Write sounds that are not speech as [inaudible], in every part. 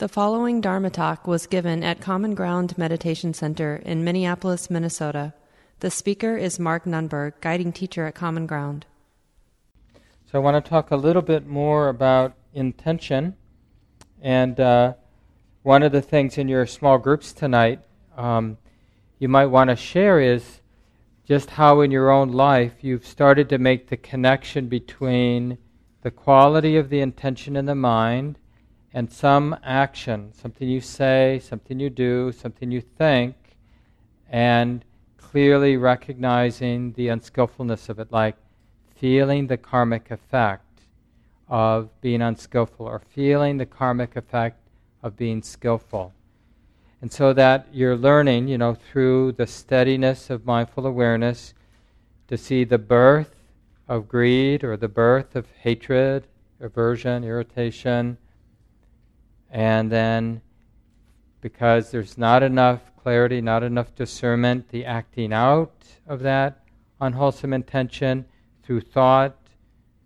The following Dharma talk was given at Common Ground Meditation Center in Minneapolis, Minnesota. The speaker is Mark Nunberg, guiding teacher at Common Ground. So, I want to talk a little bit more about intention. And uh, one of the things in your small groups tonight um, you might want to share is just how in your own life you've started to make the connection between the quality of the intention in the mind and some action, something you say, something you do, something you think, and clearly recognizing the unskillfulness of it, like feeling the karmic effect of being unskillful or feeling the karmic effect of being skillful. And so that you're learning, you know, through the steadiness of mindful awareness to see the birth of greed or the birth of hatred, aversion, irritation, and then because there's not enough clarity, not enough discernment, the acting out of that unwholesome intention through thought,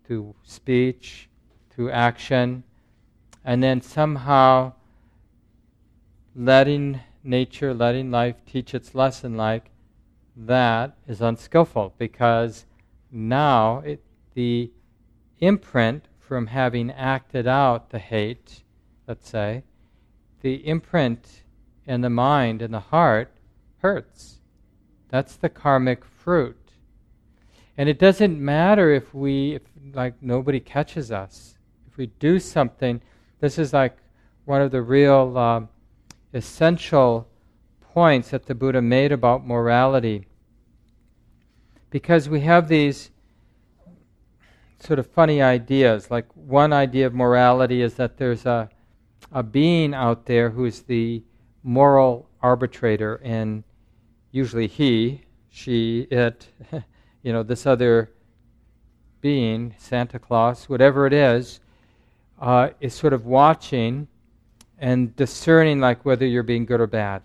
through speech, through action, and then somehow letting nature, letting life teach its lesson like that is unskillful because now it, the imprint from having acted out the hate let's say, the imprint in the mind and the heart hurts. That's the karmic fruit. And it doesn't matter if we, if, like, nobody catches us. If we do something, this is like one of the real uh, essential points that the Buddha made about morality. Because we have these sort of funny ideas. Like, one idea of morality is that there's a a being out there who's the moral arbitrator, and usually he, she, it, [laughs] you know, this other being, Santa Claus, whatever it is, uh, is sort of watching and discerning like whether you're being good or bad.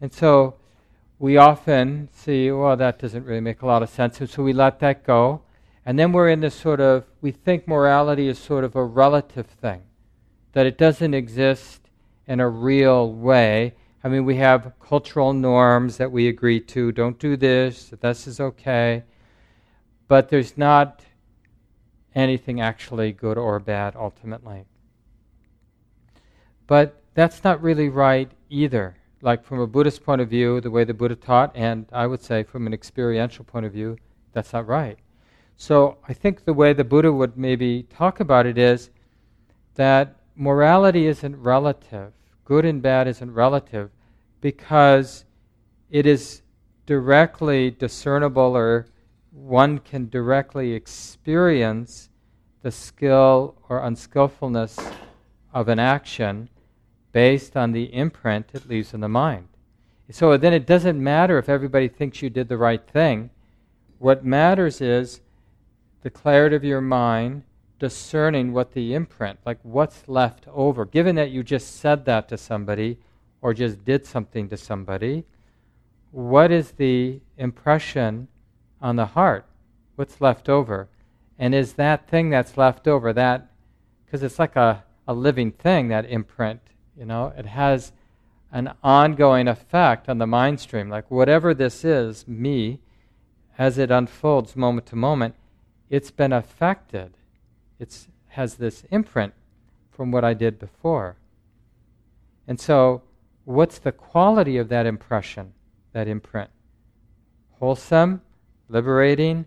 And so we often see, well, that doesn't really make a lot of sense, and so we let that go. And then we're in this sort of, we think morality is sort of a relative thing that it doesn't exist in a real way. I mean, we have cultural norms that we agree to. Don't do this, this is okay. But there's not anything actually good or bad ultimately. But that's not really right either. Like from a Buddhist point of view, the way the Buddha taught, and I would say from an experiential point of view, that's not right. So I think the way the Buddha would maybe talk about it is that morality isn't relative. Good and bad isn't relative because it is directly discernible or one can directly experience the skill or unskillfulness of an action based on the imprint it leaves in the mind. So then it doesn't matter if everybody thinks you did the right thing. What matters is the clarity of your mind discerning what the imprint, like what's left over. Given that you just said that to somebody or just did something to somebody, what is the impression on the heart? What's left over? And is that thing that's left over that, because it's like a, a living thing, that imprint, you know, it has an ongoing effect on the mind stream. Like whatever this is, me, as it unfolds moment to moment, it's been affected it has this imprint from what I did before. And so, what's the quality of that impression, that imprint? Wholesome, liberating,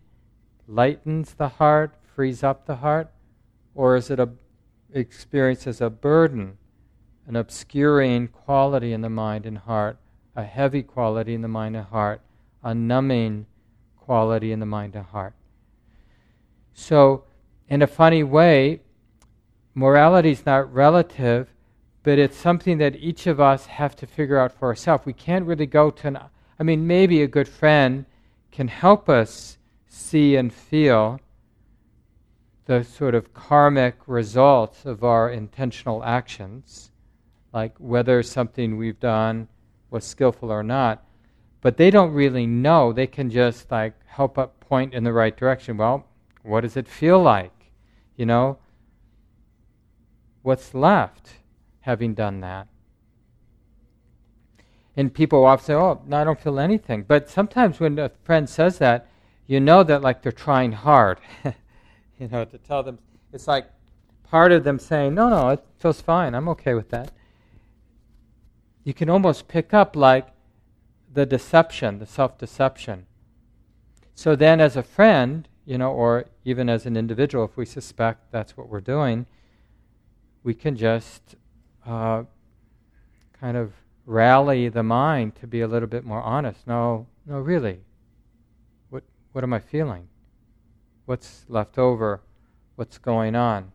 lightens the heart, frees up the heart? Or is it a, experienced as a burden, an obscuring quality in the mind and heart, a heavy quality in the mind and heart, a numbing quality in the mind and heart? So, in a funny way, morality is not relative, but it's something that each of us have to figure out for ourselves. We can't really go to an, I mean, maybe a good friend can help us see and feel the sort of karmic results of our intentional actions, like whether something we've done was skillful or not. But they don't really know. They can just like help up point in the right direction. Well, what does it feel like? You know, what's left? having done that. And people often say, "Oh, no, I don't feel anything." But sometimes when a friend says that, you know that like they're trying hard, [laughs] you know, to tell them. It's like part of them saying, "No, no, it feels fine. I'm okay with that." You can almost pick up like the deception, the self-deception. So then, as a friend, you know, or even as an individual, if we suspect that's what we're doing, we can just uh, kind of rally the mind to be a little bit more honest. No, no, really. What what am I feeling? What's left over? What's going on?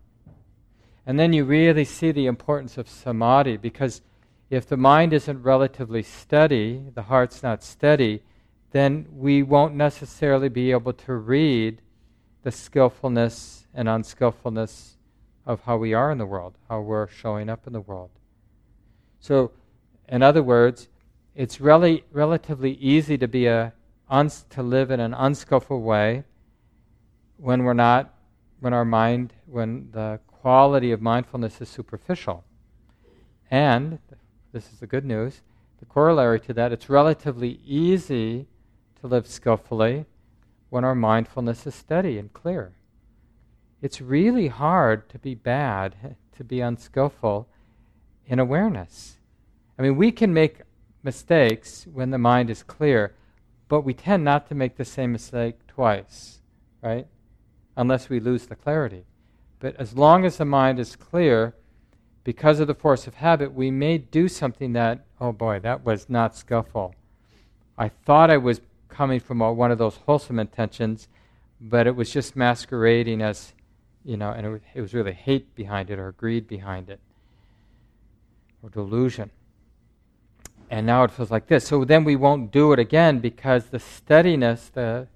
And then you really see the importance of samadhi because if the mind isn't relatively steady, the heart's not steady, then we won't necessarily be able to read the skillfulness and unskillfulness of how we are in the world, how we're showing up in the world. So in other words, it's really relatively easy to be a uns, to live in an unskillful way when we're not when our mind when the quality of mindfulness is superficial. And this is the good news. The corollary to that, it's relatively easy live skillfully when our mindfulness is steady and clear. It's really hard to be bad, to be unskillful in awareness. I mean, we can make mistakes when the mind is clear, but we tend not to make the same mistake twice, right? Unless we lose the clarity. But as long as the mind is clear, because of the force of habit, we may do something that, oh boy, that was not skillful. I thought I was coming from a, one of those wholesome intentions, but it was just masquerading as, you know, and it it was really hate behind it or greed behind it or delusion and now it feels like this. So then we won't do it again because the steadiness, the,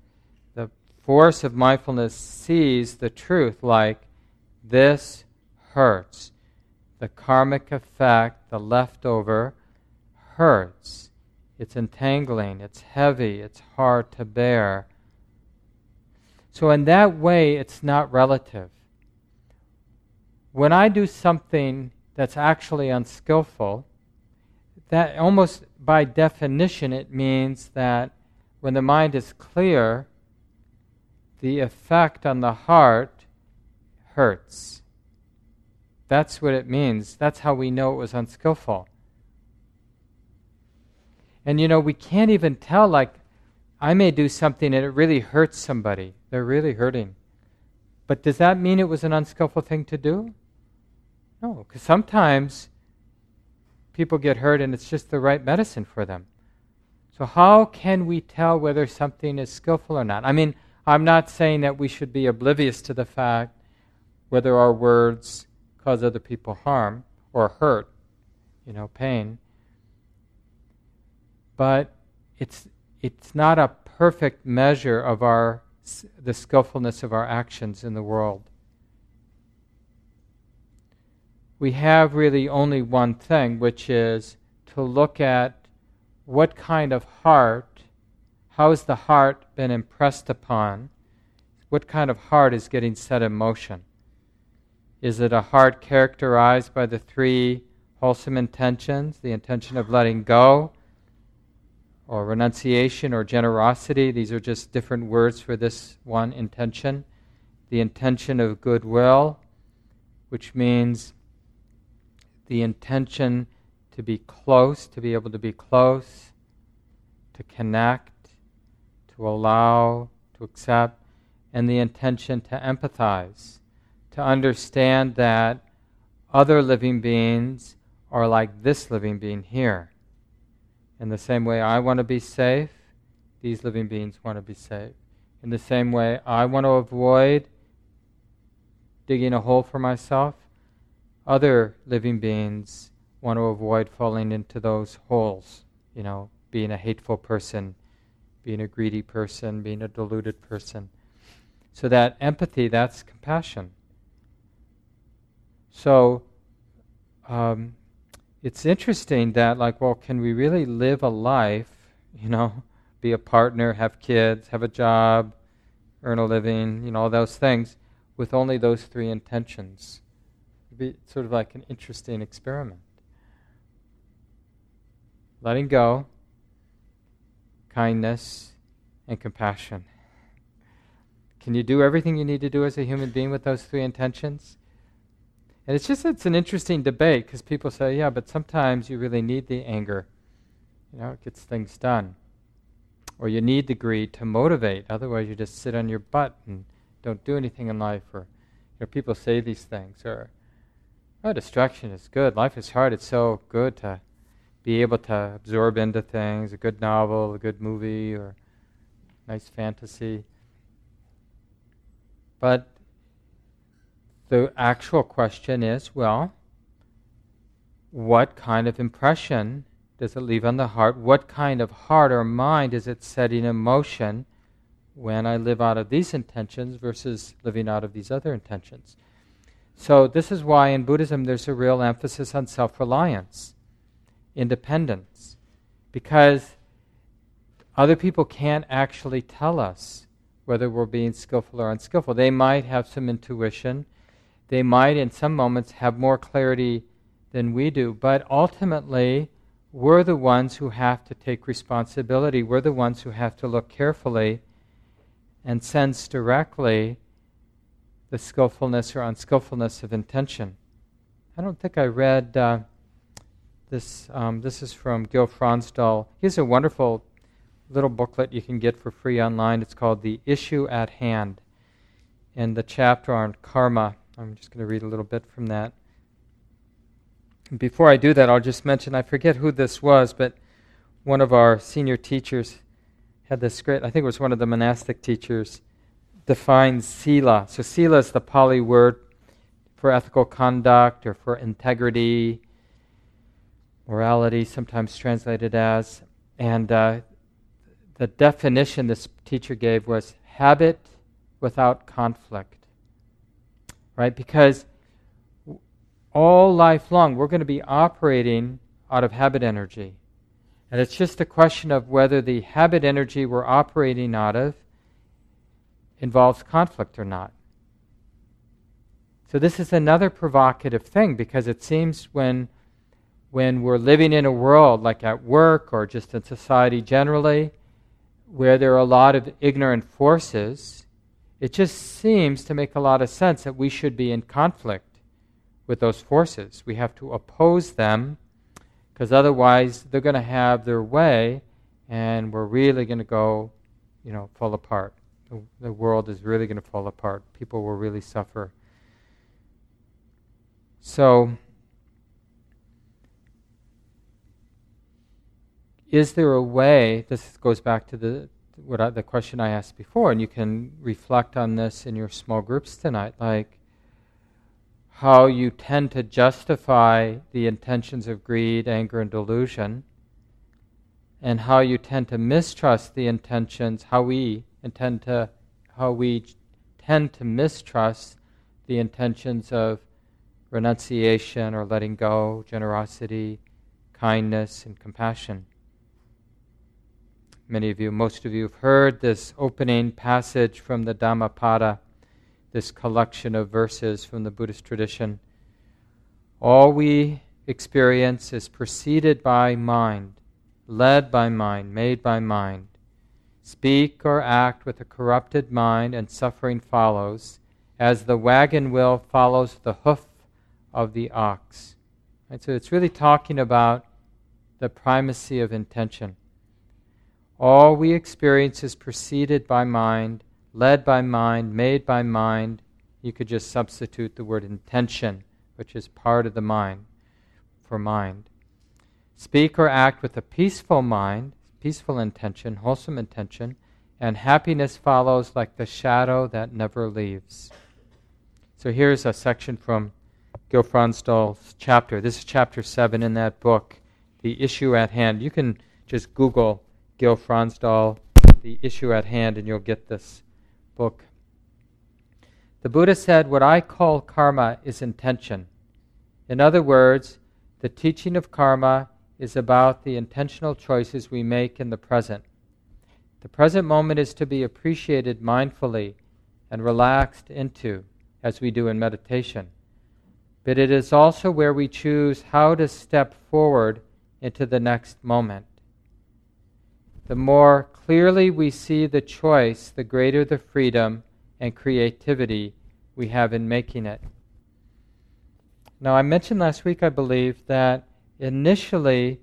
the force of mindfulness sees the truth like this hurts. The karmic effect, the leftover, hurts. It's entangling, it's heavy, it's hard to bear. So, in that way, it's not relative. When I do something that's actually unskillful, that almost by definition it means that when the mind is clear, the effect on the heart hurts. That's what it means. That's how we know it was unskillful. And you know, we can't even tell, like, I may do something and it really hurts somebody. They're really hurting. But does that mean it was an unskillful thing to do? No, because sometimes people get hurt and it's just the right medicine for them. So, how can we tell whether something is skillful or not? I mean, I'm not saying that we should be oblivious to the fact whether our words cause other people harm or hurt, you know, pain. But it's, it's not a perfect measure of our, the skillfulness of our actions in the world. we have really only one thing, which is to look at what kind of heart, how has the heart been impressed upon? What kind of heart is getting set in motion? Is it a heart characterized by the three wholesome intentions the intention of letting go, or renunciation, or generosity? These are just different words for this one intention. The intention of goodwill, which means the intention to be close, to be able to be close, to connect, to allow, to accept, and the intention to empathize, to understand that other living beings are like this living being here. In the same way I want to be safe, these living beings want to be safe. In the same way I want to avoid digging a hole for myself, other living beings want to avoid falling into those holes, you know, being a hateful person, being a greedy person, being a deluded person. So that empathy, that's compassion. So um, it's interesting that, like, well, can we really live a life, you know, be a partner, have kids, have a job, earn a living, you know, all those things, with only those three intentions? It'd be sort of like an interesting experiment. Letting go, kindness, and compassion. Can you do everything you need to do as a human being with those three intentions? And it's just it's an interesting debate because people say, yeah, but sometimes you really need the anger. You know, it gets things done. Or you need the greed to motivate. Otherwise, you just sit on your butt and don't do anything in life. Or you know, people say these things. Or oh, distraction is good. Life is hard. It's so good to be able to absorb into things. A good novel, a good movie, or nice fantasy. But the actual question is well, what kind of impression does it leave on the heart? What kind of heart or mind is it setting in motion when I live out of these intentions versus living out of these other intentions? So, this is why in Buddhism there's a real emphasis on self reliance, independence, because other people can't actually tell us whether we're being skillful or unskillful. They might have some intuition. They might, in some moments, have more clarity than we do. But ultimately, we're the ones who have to take responsibility. We're the ones who have to look carefully and sense directly the skillfulness or unskillfulness of intention. I don't think I read uh, this. Um, this is from Gil Fronsdal. He has a wonderful little booklet you can get for free online. It's called The Issue at Hand. And the chapter on karma, I'm just going to read a little bit from that. Before I do that, I'll just mention I forget who this was, but one of our senior teachers had this great, I think it was one of the monastic teachers, defines sila. So, sila is the Pali word for ethical conduct or for integrity, morality, sometimes translated as. And uh, the definition this teacher gave was habit without conflict. Right? Because all life long we're going to be operating out of habit energy. And it's just a question of whether the habit energy we're operating out of involves conflict or not. So this is another provocative thing because it seems when when we're living in a world like at work or just in society generally where there are a lot of ignorant forces, it just seems to make a lot of sense that we should be in conflict with those forces. We have to oppose them because otherwise they're going to have their way and we're really going to go, you know, fall apart. The, the world is really going to fall apart. People will really suffer. So, is there a way? This goes back to the what I, the question I asked before, and you can reflect on this in your small groups tonight, like how you tend to justify the intentions of greed, anger, and delusion, and how you tend to mistrust the intentions, how we intend to, how we tend to mistrust the intentions of renunciation or letting go, generosity, kindness, and compassion. Many of you, most of you, have heard this opening passage from the Dhammapada, this collection of verses from the Buddhist tradition. All we experience is preceded by mind, led by mind, made by mind. Speak or act with a corrupted mind, and suffering follows, as the wagon wheel follows the hoof of the ox. Right, so it's really talking about the primacy of intention. All we experience is preceded by mind, led by mind, made by mind. You could just substitute the word intention, which is part of the mind, for mind. Speak or act with a peaceful mind, peaceful intention, wholesome intention, and happiness follows like the shadow that never leaves. So here's a section from Gil Fronsdal's chapter. This is chapter 7 in that book, The Issue at Hand. You can just Google Gil Fronsdal, The Issue at Hand, and you'll get this book. The Buddha said, What I call karma is intention. In other words, the teaching of karma is about the intentional choices we make in the present. The present moment is to be appreciated mindfully and relaxed into, as we do in meditation. but it is also where we choose how to step forward into the next moment. The more clearly we see the choice, the greater the freedom and creativity we have in making it. Now, I mentioned last week, I believe, that initially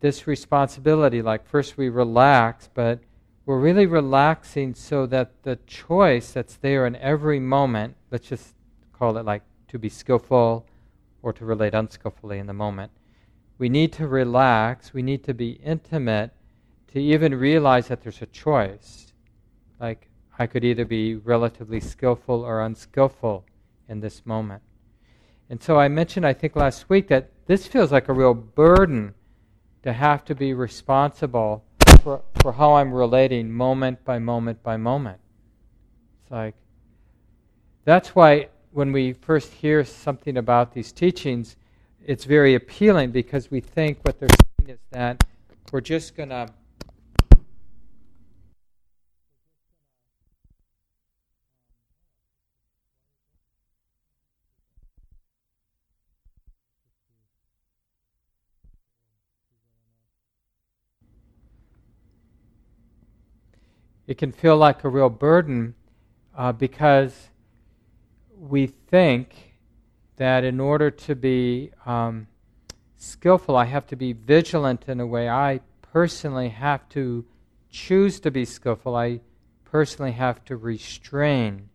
this responsibility, like first we relax, but we're really relaxing so that the choice that's there in every moment, let's just call it like to be skillful or to relate unskillfully in the moment. We need to relax, we need to be intimate to even realize that there's a choice. Like, I could either be relatively skillful or unskillful in this moment. And so I mentioned, I think last week, that this feels like a real burden to have to be responsible for, for how I'm relating moment by moment by moment. It's like, that's why when we first hear something about these teachings, it's very appealing because we think what they're saying is that we're just going to it can feel like a real burden uh, because we think that in order to be um, skillful, I have to be vigilant in a way. I personally have to choose to be skillful. I personally have to restrain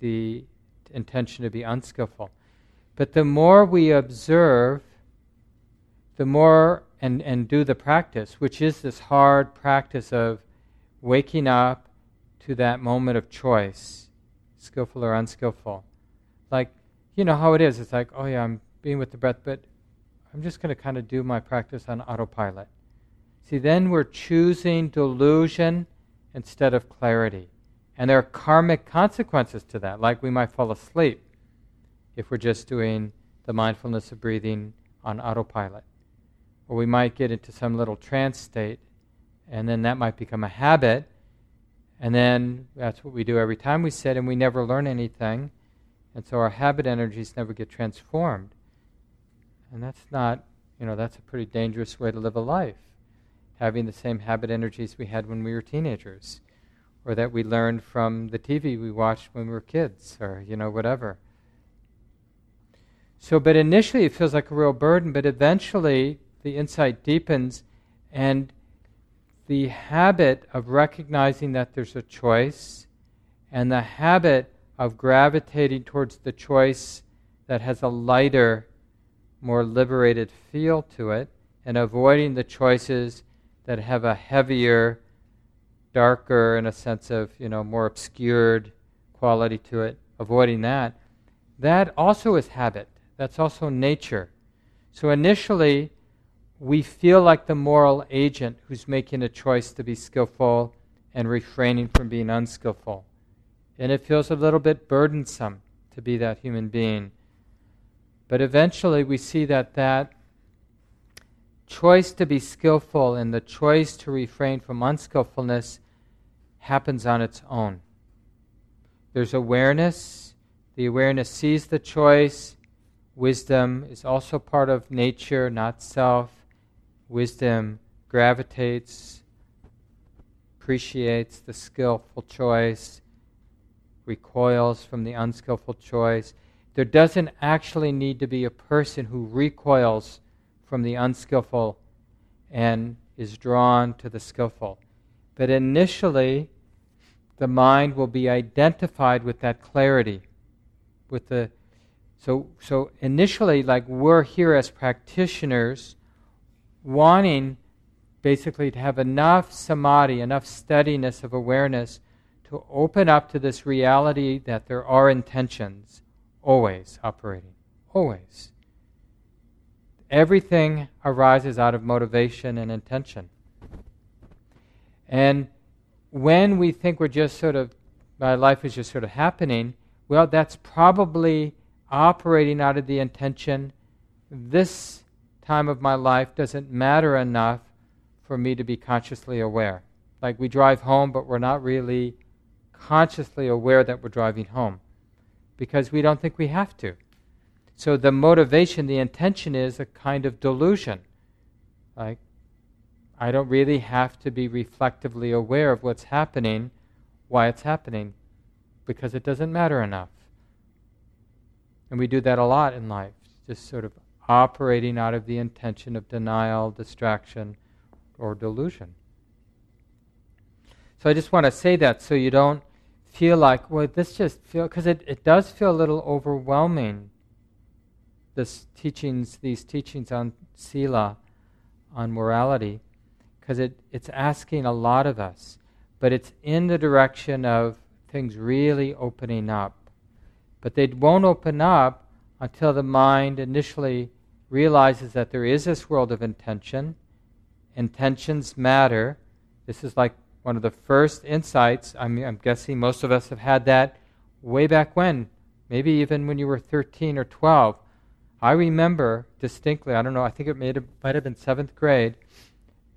the intention to be unskillful. But the more we observe, the more and, and do the practice, which is this hard practice of waking up to that moment of choice, skillful or unskillful. Like, you know how it is. It's like, oh yeah, I'm being with the breath, but I'm just going to kind of do my practice on autopilot. See, then we're choosing delusion instead of clarity. And there are karmic consequences to that, like we might fall asleep if we're just doing the mindfulness of breathing on autopilot. Or we might get into some little trance state and then that might become a habit, and then that's what we do every time we sit, and we never learn anything, and so our habit energies never get transformed. And that's not, you know, that's a pretty dangerous way to live a life, having the same habit energies we had when we were teenagers, or that we learned from the TV we watched when we were kids, or, you know, whatever. So, but initially it feels like a real burden, but eventually the insight deepens and the habit of recognizing that there's a choice and the habit of gravitating towards the choice that has a lighter, more liberated feel to it, and avoiding the choices that have a heavier, darker, in a sense of, you know, more obscured quality to it, avoiding that, that also is habit. That's also nature. So initially, we feel like the moral agent who's making a choice to be skillful and refraining from being unskillful. And it feels a little bit burdensome to be that human being. But eventually we see that that choice to be skillful and the choice to refrain from unskillfulness happens on its own. There's awareness. The awareness sees the choice. Wisdom is also part of nature, not self wisdom gravitates, appreciates the skillful choice, recoils from the unskillful choice. There doesn't actually need to be a person who recoils from the unskillful and is drawn to the skillful. But initially, the mind will be identified with that clarity, with the so so initially like we're here as practitioners wanting basically to have enough samadhi, enough steadiness of awareness to open up to this reality that there are intentions always operating. Always. Everything arises out of motivation and intention. And when we think we're just sort of, my life is just sort of happening, well, that's probably operating out of the intention. This time of my life doesn't matter enough for me to be consciously aware. Like we drive home, but we're not really consciously aware that we're driving home because we don't think we have to. So the motivation, the intention is a kind of delusion. Like, I don't really have to be reflectively aware of what's happening, why it's happening, because it doesn't matter enough. And we do that a lot in life, just sort of operating out of the intention of denial, distraction, or delusion. So I just want to say that so you don't feel like, well, this just feel because it, it does feel a little overwhelming. This teachings, these teachings on sila, on morality, because it, it's asking a lot of us, but it's in the direction of things really opening up. But they won't open up until the mind initially realizes that there is this world of intention. Intentions matter. This is like one of the first insights. I'm, I'm guessing most of us have had that way back when, maybe even when you were 13 or 12. I remember distinctly, I don't know, I think it have, might have been seventh grade,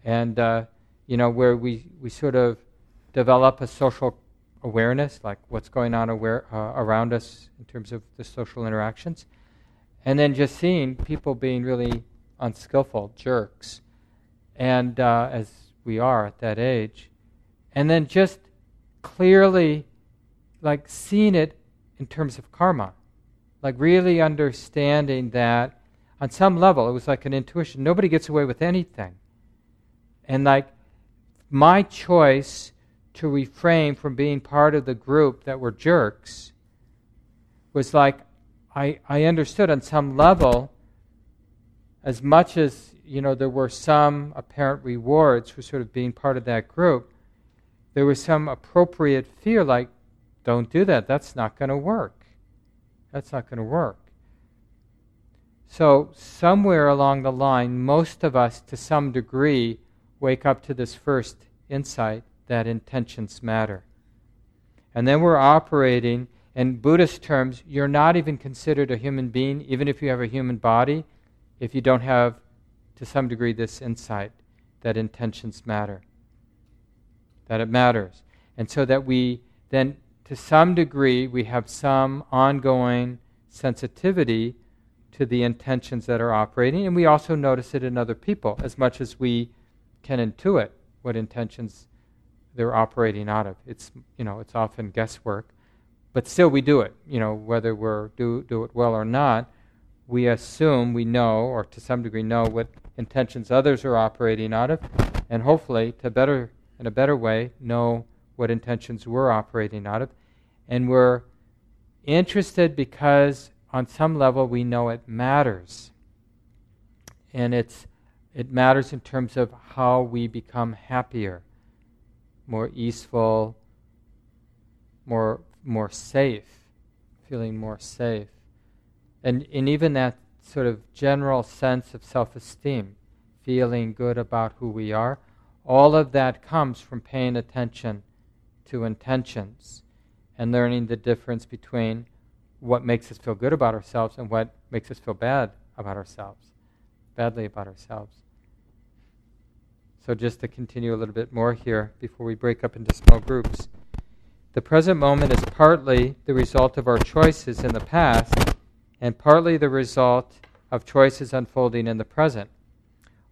and, uh, you know, where we, we sort of develop a social awareness, like what's going on aware, uh, around us in terms of the social interactions. And then just seeing people being really unskillful jerks, and uh, as we are at that age, and then just clearly, like seeing it in terms of karma, like really understanding that on some level it was like an intuition. Nobody gets away with anything, and like my choice to refrain from being part of the group that were jerks was like I, I understood on some level, as much as you know there were some apparent rewards for sort of being part of that group, there was some appropriate fear like, don't do that, that's not going to work. That's not going to work. So, somewhere along the line, most of us, to some degree, wake up to this first insight that intentions matter. And then we're operating, in Buddhist terms, you're not even considered a human being, even if you have a human body, if you don't have, to some degree, this insight that intentions matter. That it matters. And so that we then, to some degree, we have some ongoing sensitivity to the intentions that are operating, and we also notice it in other people as much as we can intuit what intentions they're operating out of. It's you know it's often guesswork, but still we do it. You know whether we're do do it well or not, we assume we know or to some degree know what intentions others are operating out of, and hopefully to better in a better way know what intentions we're operating out of, and we're interested because on some level we know it matters, and it's it matters in terms of how we become happier more easeful, more more safe, feeling more safe. And and even that sort of general sense of self-esteem, feeling good about who we are, all of that comes from paying attention to intentions and learning the difference between what makes us feel good about ourselves and what makes us feel bad about ourselves, badly about ourselves. So, just to continue a little bit more here before we break up into small groups. The present moment is partly the result of our choices in the past and partly the result of choices unfolding in the present.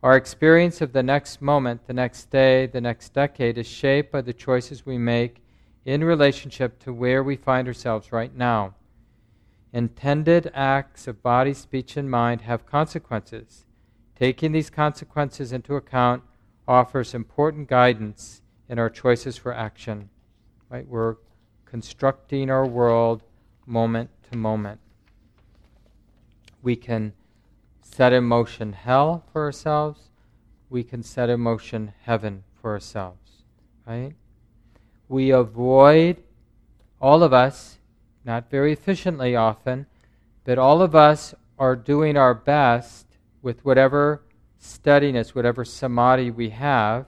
Our experience of the next moment, the next day, the next decade is shaped by the choices we make in relationship to where we find ourselves right now. Intended acts of body, speech, and mind have consequences. Taking these consequences into account offers important guidance in our choices for action. Right? We're constructing our world moment to moment. We can set in motion hell for ourselves. We can set in motion heaven for ourselves. Right? We avoid, all of us, not very efficiently often, but all of us are doing our best with whatever steadiness, whatever samadhi we have,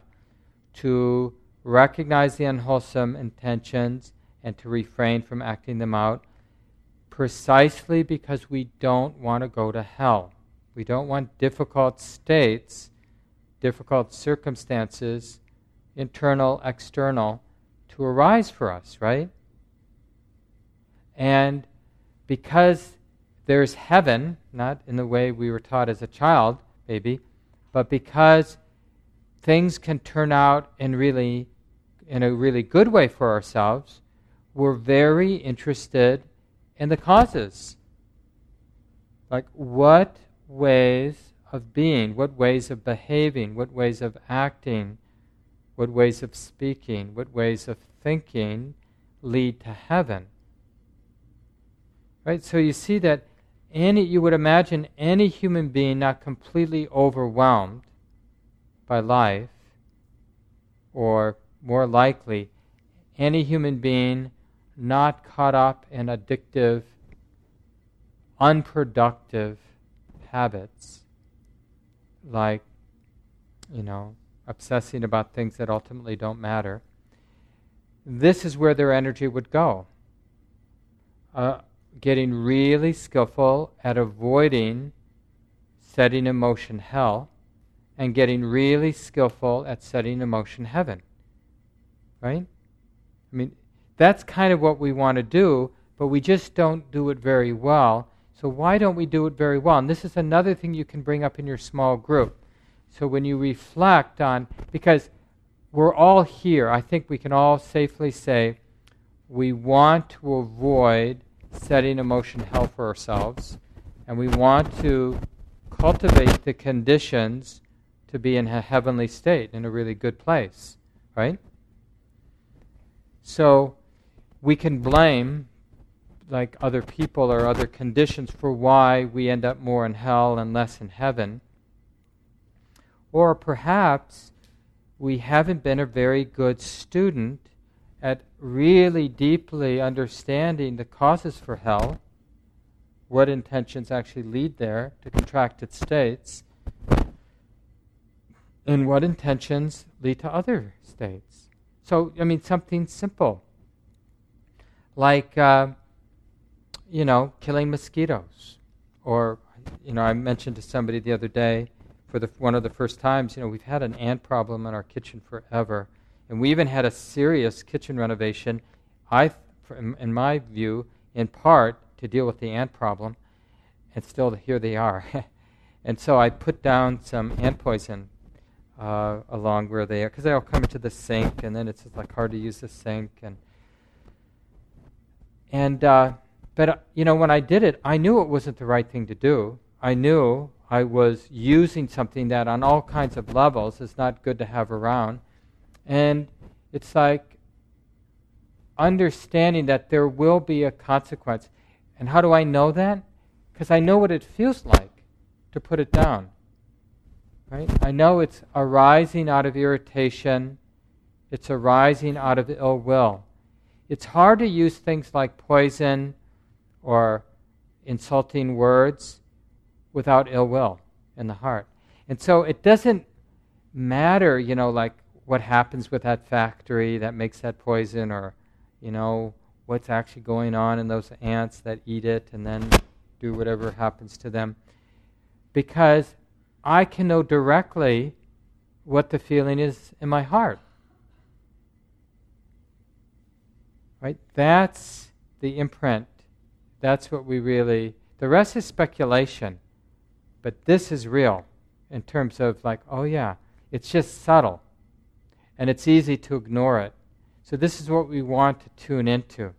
to recognize the unwholesome intentions and to refrain from acting them out precisely because we don't want to go to hell. We don't want difficult states, difficult circumstances, internal, external, to arise for us, right? And because there's heaven, not in the way we were taught as a child, maybe, but because things can turn out in really in a really good way for ourselves, we're very interested in the causes. Like what ways of being, what ways of behaving, what ways of acting, what ways of speaking, what ways of thinking lead to heaven. Right? So you see that any you would imagine any human being not completely overwhelmed by life or more likely any human being not caught up in addictive unproductive habits like you know obsessing about things that ultimately don't matter this is where their energy would go uh, getting really skillful at avoiding setting in motion hell and getting really skillful at setting in motion heaven. Right? I mean, that's kind of what we want to do, but we just don't do it very well. So, why don't we do it very well? And this is another thing you can bring up in your small group. So, when you reflect on, because we're all here, I think we can all safely say we want to avoid setting emotion hell for ourselves, and we want to cultivate the conditions to be in a heavenly state, in a really good place, right? So we can blame like other people or other conditions for why we end up more in hell and less in heaven. Or perhaps we haven't been a very good student at really deeply understanding the causes for hell, what intentions actually lead there to contracted states, and what intentions lead to other states. So, I mean, something simple like, uh, you know, killing mosquitoes. Or, you know, I mentioned to somebody the other day, for the, one of the first times, you know, we've had an ant problem in our kitchen forever and we even had a serious kitchen renovation, I, in my view, in part to deal with the ant problem. And still, here they are. [laughs] and so I put down some ant poison uh, along where they are, because they all come into the sink, and then it's like hard to use the sink. And and uh, but uh, you know, when I did it, I knew it wasn't the right thing to do. I knew I was using something that, on all kinds of levels, is not good to have around. And it's like understanding that there will be a consequence. And how do I know that? Because I know what it feels like to put it down. Right? I know it's arising out of irritation, it's arising out of ill will. It's hard to use things like poison or insulting words without ill will in the heart. And so it doesn't matter, you know, like what happens with that factory that makes that poison or, you know, what's actually going on in those ants that eat it and then do whatever happens to them. Because I can know directly what the feeling is in my heart. Right? That's the imprint. That's what we really. The rest is speculation. But this is real in terms of, like, oh yeah, it's just subtle and it's easy to ignore it. So, this is what we want to tune into.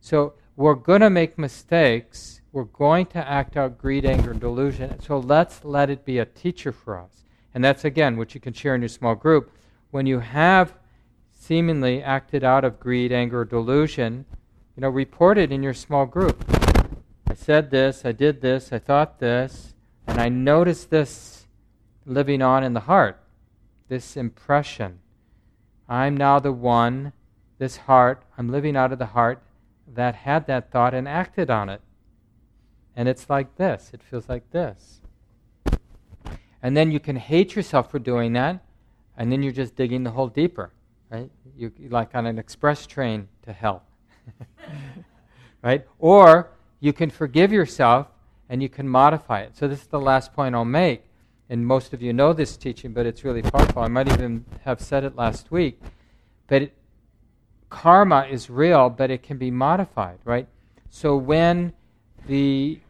So, we're going to make mistakes. We're going to act out greed, anger, and delusion. So, let's let it be a teacher for us. And that's, again, what you can share in your small group. When you have seemingly acted out of greed, anger, or delusion, you know, report it in your small group. I said this, I did this, I thought this, and I noticed this living on in the heart this impression. I'm now the one, this heart, I'm living out of the heart that had that thought and acted on it. And it's like this, it feels like this. And then you can hate yourself for doing that, and then you're just digging the hole deeper, right? You like on an express train to hell. [laughs] right? Or you can forgive yourself and you can modify it. So this is the last point I'll make and most of you know this teaching, but it's really powerful. I might even have said it last week. But it, karma is real, but it can be modified, right? So when the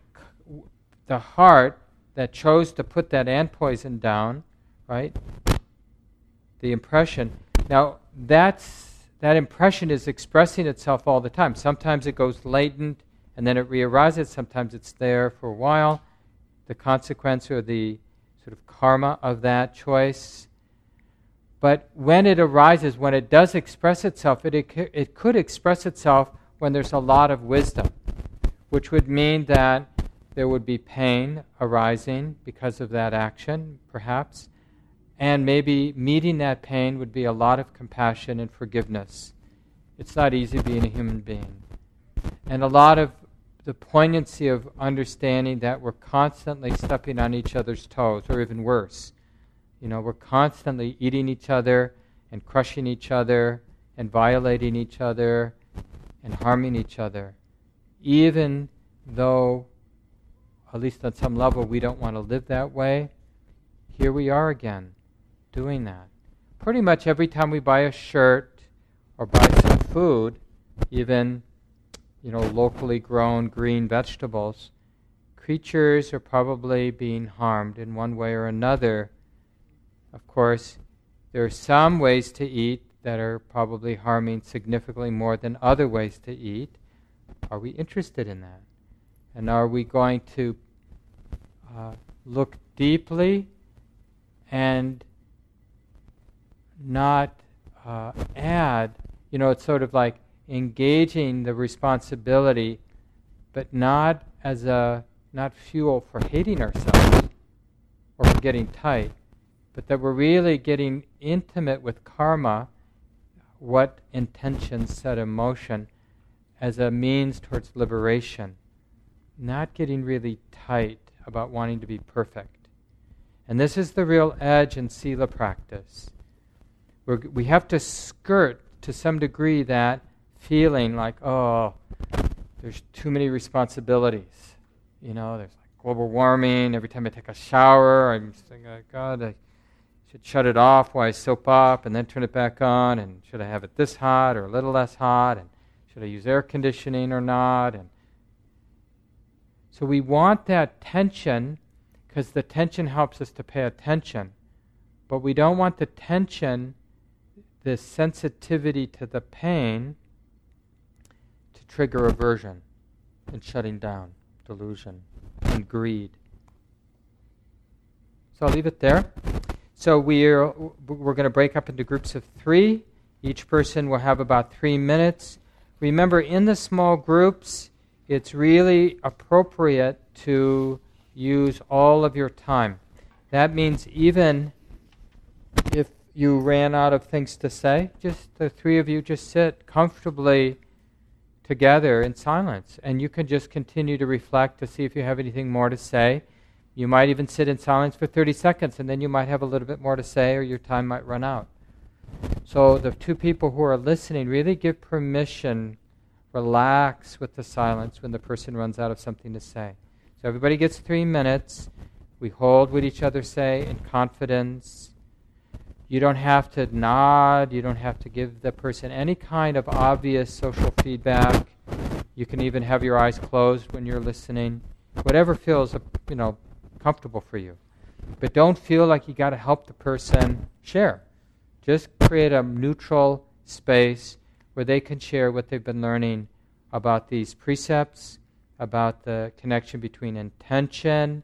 the heart that chose to put that ant poison down, right? The impression. Now that's that impression is expressing itself all the time. Sometimes it goes latent and then it rearises. Sometimes it's there for a while. The consequence or the sort of karma of that choice. But when it arises, when it does express itself, it, it, it could express itself when there's a lot of wisdom, which would mean that there would be pain arising because of that action, perhaps. And maybe meeting that pain would be a lot of compassion and forgiveness. It's not easy being a human being. And a lot of the poignancy of understanding that we're constantly stepping on each other's toes, or even worse. You know, we're constantly eating each other and crushing each other and violating each other and harming each other, even though, at least on some level, we don't want to live that way. Here we are again, doing that. Pretty much every time we buy a shirt or buy some food, even you know, locally grown green vegetables, creatures are probably being harmed in one way or another. Of course, there are some ways to eat that are probably harming significantly more than other ways to eat. Are we interested in that? And are we going to uh, look deeply and not uh, add? You know, it's sort of like engaging the responsibility, but not as a not fuel for hating ourselves or for getting tight, but that we're really getting intimate with karma, what intentions set in motion, as a means towards liberation, not getting really tight about wanting to be perfect. And this is the real edge in Sila practice. We're, we have to skirt to some degree that feeling like, oh, there's too many responsibilities. You know, there's like global warming. Every time I take a shower, I'm thinking, oh, God, I should shut it off while I soap up and then turn it back on. And should I have it this hot or a little less hot? And should I use air conditioning or not? And so we want that tension because the tension helps us to pay attention. But we don't want the tension, the sensitivity to the pain, to trigger aversion and shutting down, delusion, and greed. So I'll leave it there. So we're, we're going to break up into groups of three. Each person will have about three minutes. Remember, in the small groups, it's really appropriate to use all of your time. That means even if you ran out of things to say, just the three of you just sit comfortably together in silence. And you can just continue to reflect to see if you have anything more to say. You might even sit in silence for 30 seconds, and then you might have a little bit more to say, or your time might run out. So, the two people who are listening really give permission, relax with the silence when the person runs out of something to say. So, everybody gets three minutes. We hold what each other say in confidence you don't have to nod. You don't have to give the person any kind of obvious social feedback. You can even have your eyes closed when you're listening. Whatever feels, uh, you know, comfortable for you. But don't feel like you got to help the person share. Just create a neutral space where they can share what they've been learning about these precepts, about the connection between intention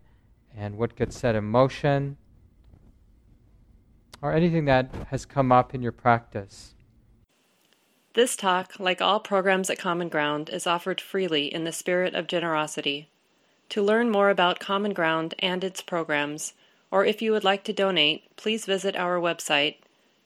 and what gets set in motion or anything that has come up in your practice. This talk, like all programs at Common Ground, is offered freely in the spirit of generosity. To learn more about Common Ground and its programs, or if you would like to donate, please visit our website